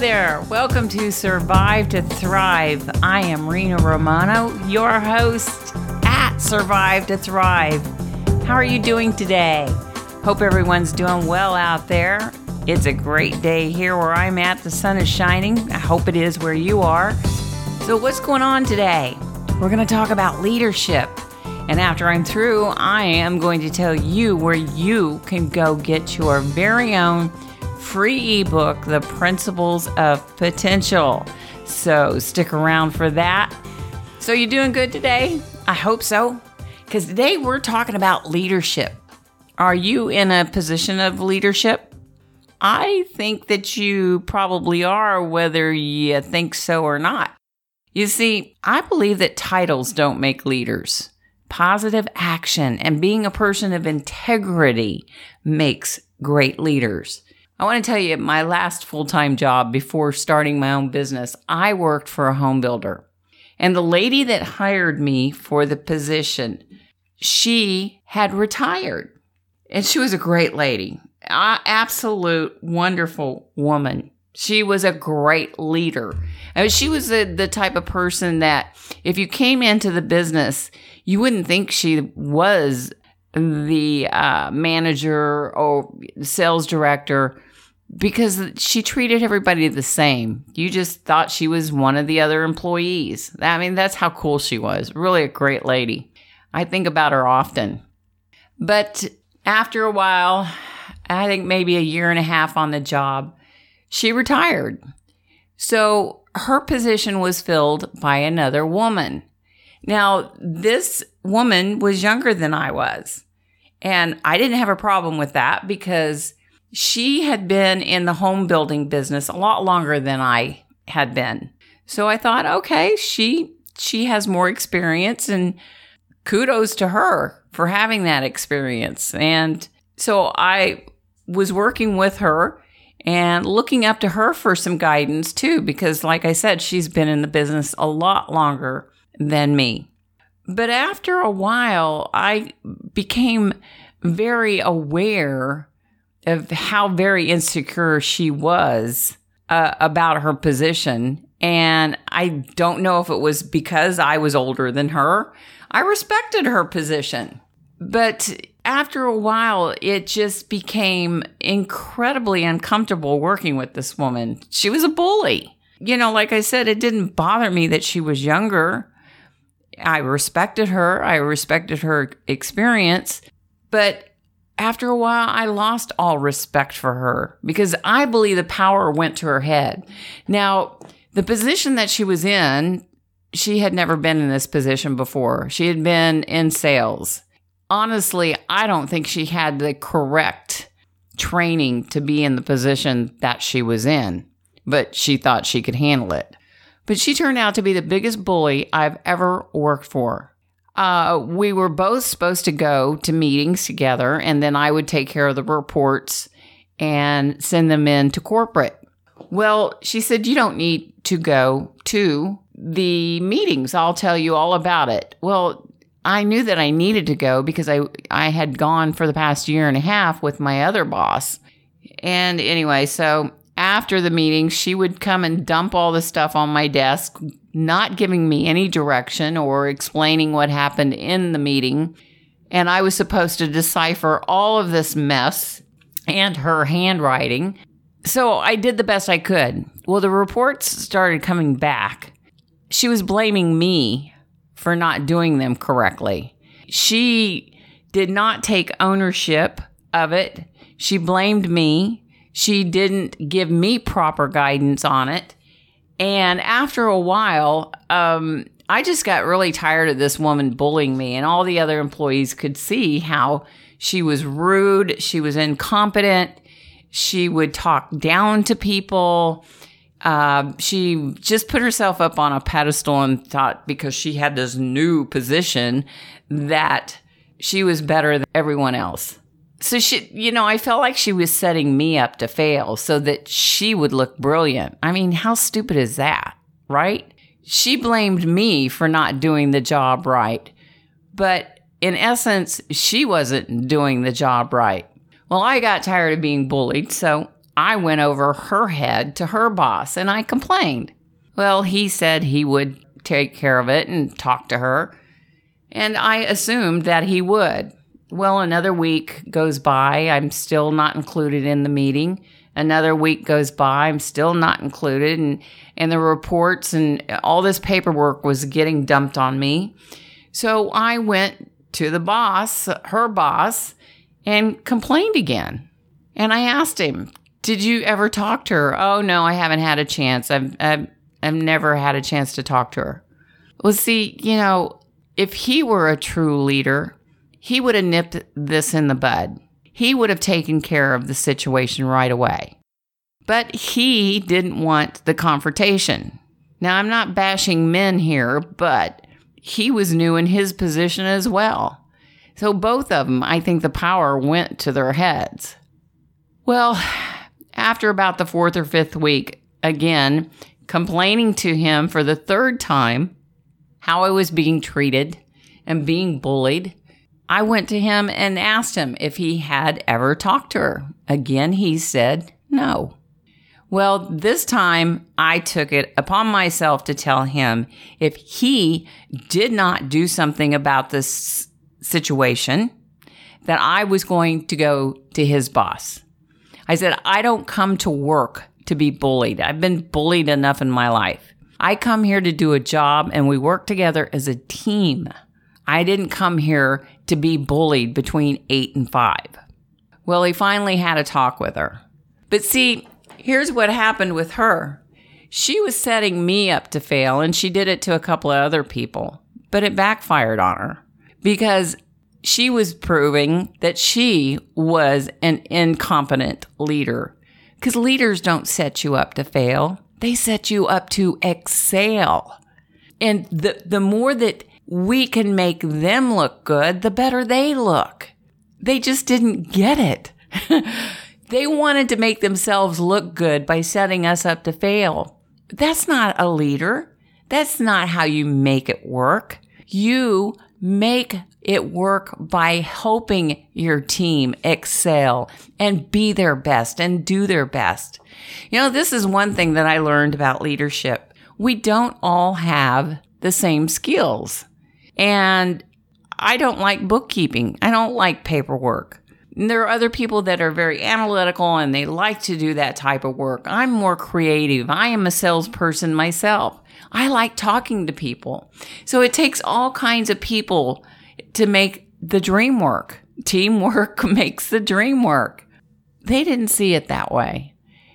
there. Welcome to Survive to Thrive. I am Rena Romano, your host at Survive to Thrive. How are you doing today? Hope everyone's doing well out there. It's a great day here where I'm at. The sun is shining. I hope it is where you are. So, what's going on today? We're going to talk about leadership. And after I'm through, I am going to tell you where you can go get your very own free ebook, The Principles of Potential. So stick around for that. So, you doing good today? I hope so. Because today we're talking about leadership. Are you in a position of leadership? I think that you probably are, whether you think so or not. You see, I believe that titles don't make leaders. Positive action and being a person of integrity makes great leaders. I want to tell you, my last full time job before starting my own business, I worked for a home builder. And the lady that hired me for the position, she had retired. And she was a great lady, a- absolute wonderful woman. She was a great leader. I mean, she was the, the type of person that if you came into the business, you wouldn't think she was the uh, manager or sales director because she treated everybody the same. You just thought she was one of the other employees. I mean, that's how cool she was. Really a great lady. I think about her often. But after a while, I think maybe a year and a half on the job, she retired. So her position was filled by another woman. Now, this woman was younger than I was. And I didn't have a problem with that because she had been in the home building business a lot longer than I had been. So I thought, okay, she she has more experience and kudos to her for having that experience. And so I was working with her and looking up to her for some guidance too because like I said, she's been in the business a lot longer than me. But after a while, I became very aware of how very insecure she was uh, about her position. And I don't know if it was because I was older than her. I respected her position. But after a while, it just became incredibly uncomfortable working with this woman. She was a bully. You know, like I said, it didn't bother me that she was younger. I respected her, I respected her experience. But after a while, I lost all respect for her because I believe the power went to her head. Now, the position that she was in, she had never been in this position before. She had been in sales. Honestly, I don't think she had the correct training to be in the position that she was in, but she thought she could handle it. But she turned out to be the biggest bully I've ever worked for. Uh, we were both supposed to go to meetings together, and then I would take care of the reports and send them in to corporate. Well, she said, You don't need to go to the meetings. I'll tell you all about it. Well, I knew that I needed to go because I, I had gone for the past year and a half with my other boss. And anyway, so after the meeting, she would come and dump all the stuff on my desk, not giving me any direction or explaining what happened in the meeting. And I was supposed to decipher all of this mess and her handwriting. So I did the best I could. Well, the reports started coming back. She was blaming me for not doing them correctly. She did not take ownership of it. She blamed me she didn't give me proper guidance on it. And after a while, um, I just got really tired of this woman bullying me, and all the other employees could see how she was rude, she was incompetent, she would talk down to people. Uh, she just put herself up on a pedestal and thought because she had this new position that she was better than everyone else so she, you know, I felt like she was setting me up to fail so that she would look brilliant. I mean, how stupid is that, right? She blamed me for not doing the job right. But in essence, she wasn't doing the job right. Well, I got tired of being bullied, so I went over her head to her boss and I complained. Well, he said he would take care of it and talk to her. And I assumed that he would. Well, another week goes by. I'm still not included in the meeting. Another week goes by. I'm still not included. And, and the reports and all this paperwork was getting dumped on me. So I went to the boss, her boss, and complained again. And I asked him, Did you ever talk to her? Oh, no, I haven't had a chance. I've, I've, I've never had a chance to talk to her. Well, see, you know, if he were a true leader, he would have nipped this in the bud. He would have taken care of the situation right away. But he didn't want the confrontation. Now, I'm not bashing men here, but he was new in his position as well. So both of them, I think the power went to their heads. Well, after about the fourth or fifth week, again, complaining to him for the third time how I was being treated and being bullied, I went to him and asked him if he had ever talked to her. Again, he said no. Well, this time I took it upon myself to tell him if he did not do something about this situation, that I was going to go to his boss. I said, I don't come to work to be bullied. I've been bullied enough in my life. I come here to do a job and we work together as a team. I didn't come here to be bullied between eight and five. Well, he finally had a talk with her. But see, here's what happened with her. She was setting me up to fail, and she did it to a couple of other people, but it backfired on her because she was proving that she was an incompetent leader. Because leaders don't set you up to fail, they set you up to excel. And the, the more that we can make them look good, the better they look. They just didn't get it. they wanted to make themselves look good by setting us up to fail. That's not a leader. That's not how you make it work. You make it work by helping your team excel and be their best and do their best. You know, this is one thing that I learned about leadership. We don't all have the same skills. And I don't like bookkeeping. I don't like paperwork. And there are other people that are very analytical and they like to do that type of work. I'm more creative. I am a salesperson myself. I like talking to people. So it takes all kinds of people to make the dream work. Teamwork makes the dream work. They didn't see it that way.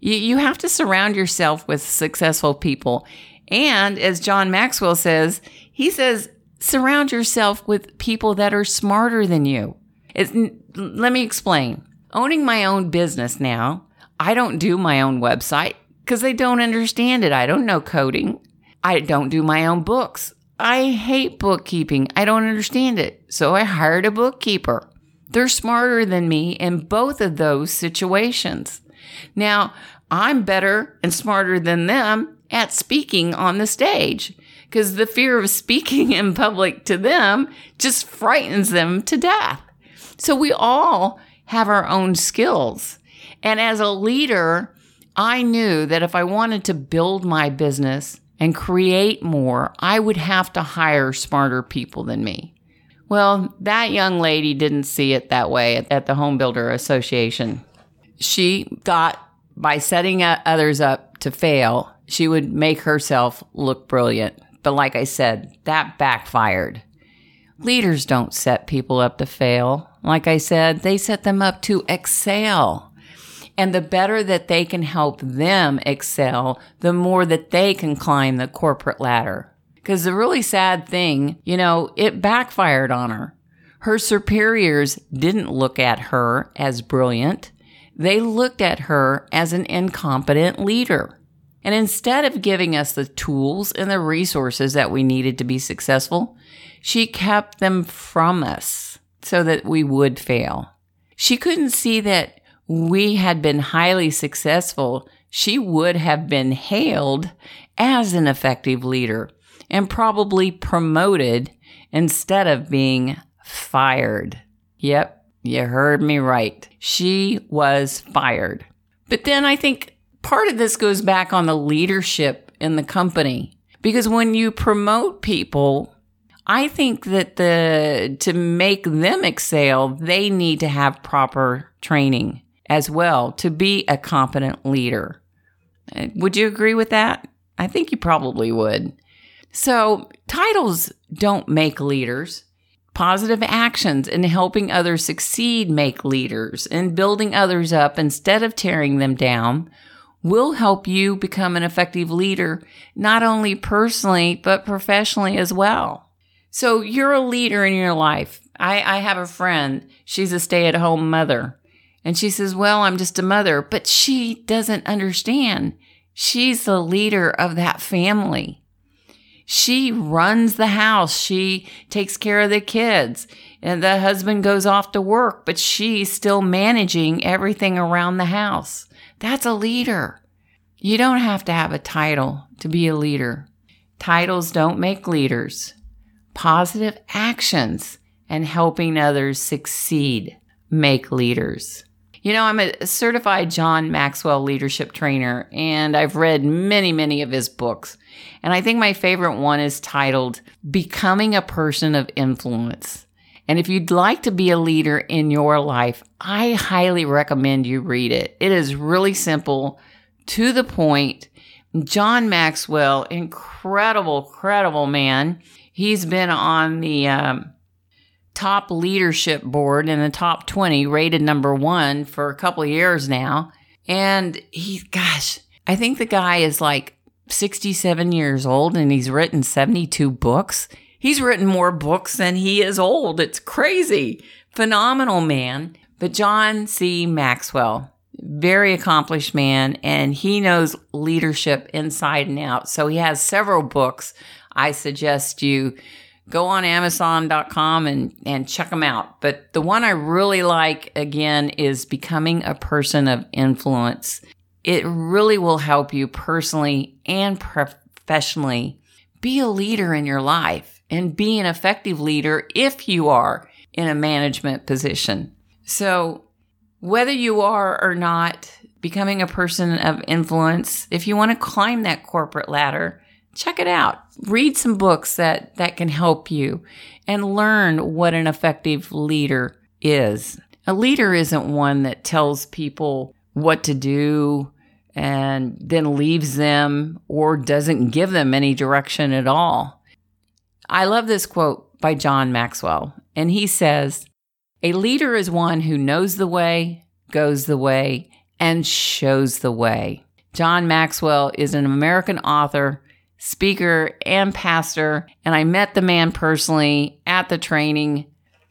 You, you have to surround yourself with successful people. And as John Maxwell says, he says, surround yourself with people that are smarter than you. It's, let me explain. Owning my own business now, I don't do my own website because I don't understand it. I don't know coding. I don't do my own books. I hate bookkeeping. I don't understand it. So I hired a bookkeeper. They're smarter than me in both of those situations. Now, I'm better and smarter than them at speaking on the stage because the fear of speaking in public to them just frightens them to death. So we all have our own skills. And as a leader, I knew that if I wanted to build my business and create more, I would have to hire smarter people than me. Well, that young lady didn't see it that way at, the Home Builder Association. She thought by setting others up to fail, she would make herself look brilliant. But like I said, that backfired. Leaders don't set people up to fail. Like I said, they set them up to excel. And the better that they can help them excel, the more that they can climb the corporate ladder. Because the really sad thing, you know, it backfired on her. Her superiors didn't look at her as brilliant. They looked at her as an incompetent leader. And instead of giving us the tools and the resources that we needed to be successful, she kept them from us so that we would fail. She couldn't see that we had been highly successful. She would have been hailed as an effective leader and probably promoted instead of being fired. Yep, you heard me right. She was fired. But then I think part of this goes back on the leadership in the company because when you promote people, I think that the to make them excel, they need to have proper training as well to be a competent leader. Would you agree with that? I think you probably would. So, titles don't make leaders. Positive actions and helping others succeed make leaders, and building others up instead of tearing them down will help you become an effective leader, not only personally, but professionally as well. So, you're a leader in your life. I, I have a friend, she's a stay at home mother. And she says, Well, I'm just a mother, but she doesn't understand. She's the leader of that family. She runs the house. She takes care of the kids. And the husband goes off to work, but she's still managing everything around the house. That's a leader. You don't have to have a title to be a leader. Titles don't make leaders. Positive actions and helping others succeed make leaders. You know, I'm a certified John Maxwell leadership trainer, and I've read many, many of his books. And I think my favorite one is titled Becoming a Person of Influence. And if you'd like to be a leader in your life, I highly recommend you read it. It is really simple, to the point. John Maxwell, incredible, incredible man. He's been on the um, top leadership board in the top 20, rated number one for a couple years now. And he, gosh, I think the guy is like 67 years old and he's written 72 books. He's written more books than he is old. It's crazy. Phenomenal man. But John C. Maxwell, very accomplished man, and he knows leadership inside and out. So he has several books. I suggest you go on amazon.com and, and check them out. But the one I really like again is becoming a person of influence. It really will help you personally and professionally be a leader in your life and be an effective leader if you are in a management position. So whether you are or not becoming a person of influence, if you want to climb that corporate ladder, check it out. Read some books that, that can help you and learn what an effective leader is. A leader isn't one that tells people what to do and then leaves them or doesn't give them any direction at all. I love this quote by John Maxwell, and he says, A leader is one who knows the way, goes the way, and shows the way. John Maxwell is an American author speaker, and pastor. And I met the man personally at the training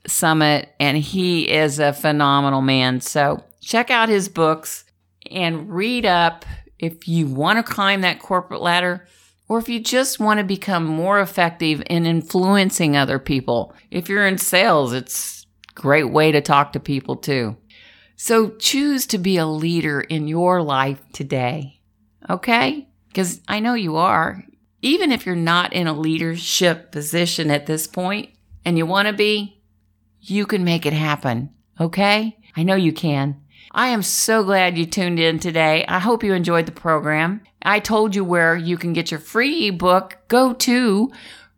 summit, and he is a phenomenal man. So check out his books and read up if you want to climb that corporate ladder or if you just want to become more effective in influencing other people. If you're in sales, it's a great way to talk to people too. So choose to be a leader in your life today. Okay? Because I know you are even if you're not in a leadership position at this point and you want to be, you can make it happen. Okay? I know you can. I am so glad you tuned in today. I hope you enjoyed the program. I told you where you can get your free ebook. Go to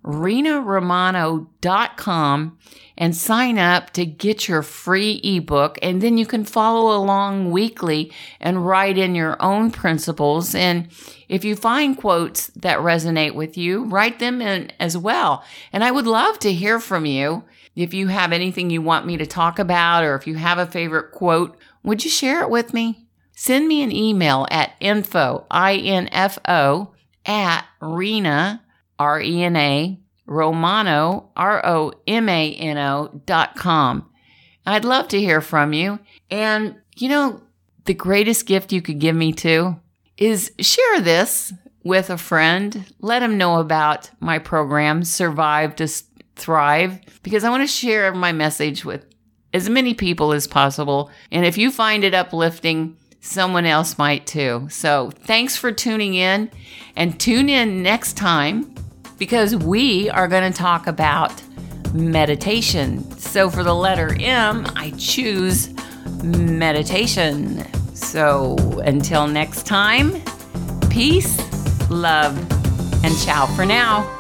renaromano.com and sign up to get your free ebook. And then you can follow along weekly and write in your own principles. And if you find quotes that resonate with you, write them in as well. And I would love to hear from you. If you have anything you want me to talk about, or if you have a favorite quote, would you share it with me? Send me an email at info, I-N-F-O, at Rena, R-E-N-A, Romano, R O M A N O dot com. I'd love to hear from you. And, you know, the greatest gift you could give me too is share this with a friend. Let them know about my program, Survive to Thrive, because I want to share my message with as many people as possible. And if you find it uplifting, someone else might too. So thanks for tuning in and tune in next time because we are going to talk about meditation. So for the letter M, I choose meditation. So until next time, peace, love, and ciao for now.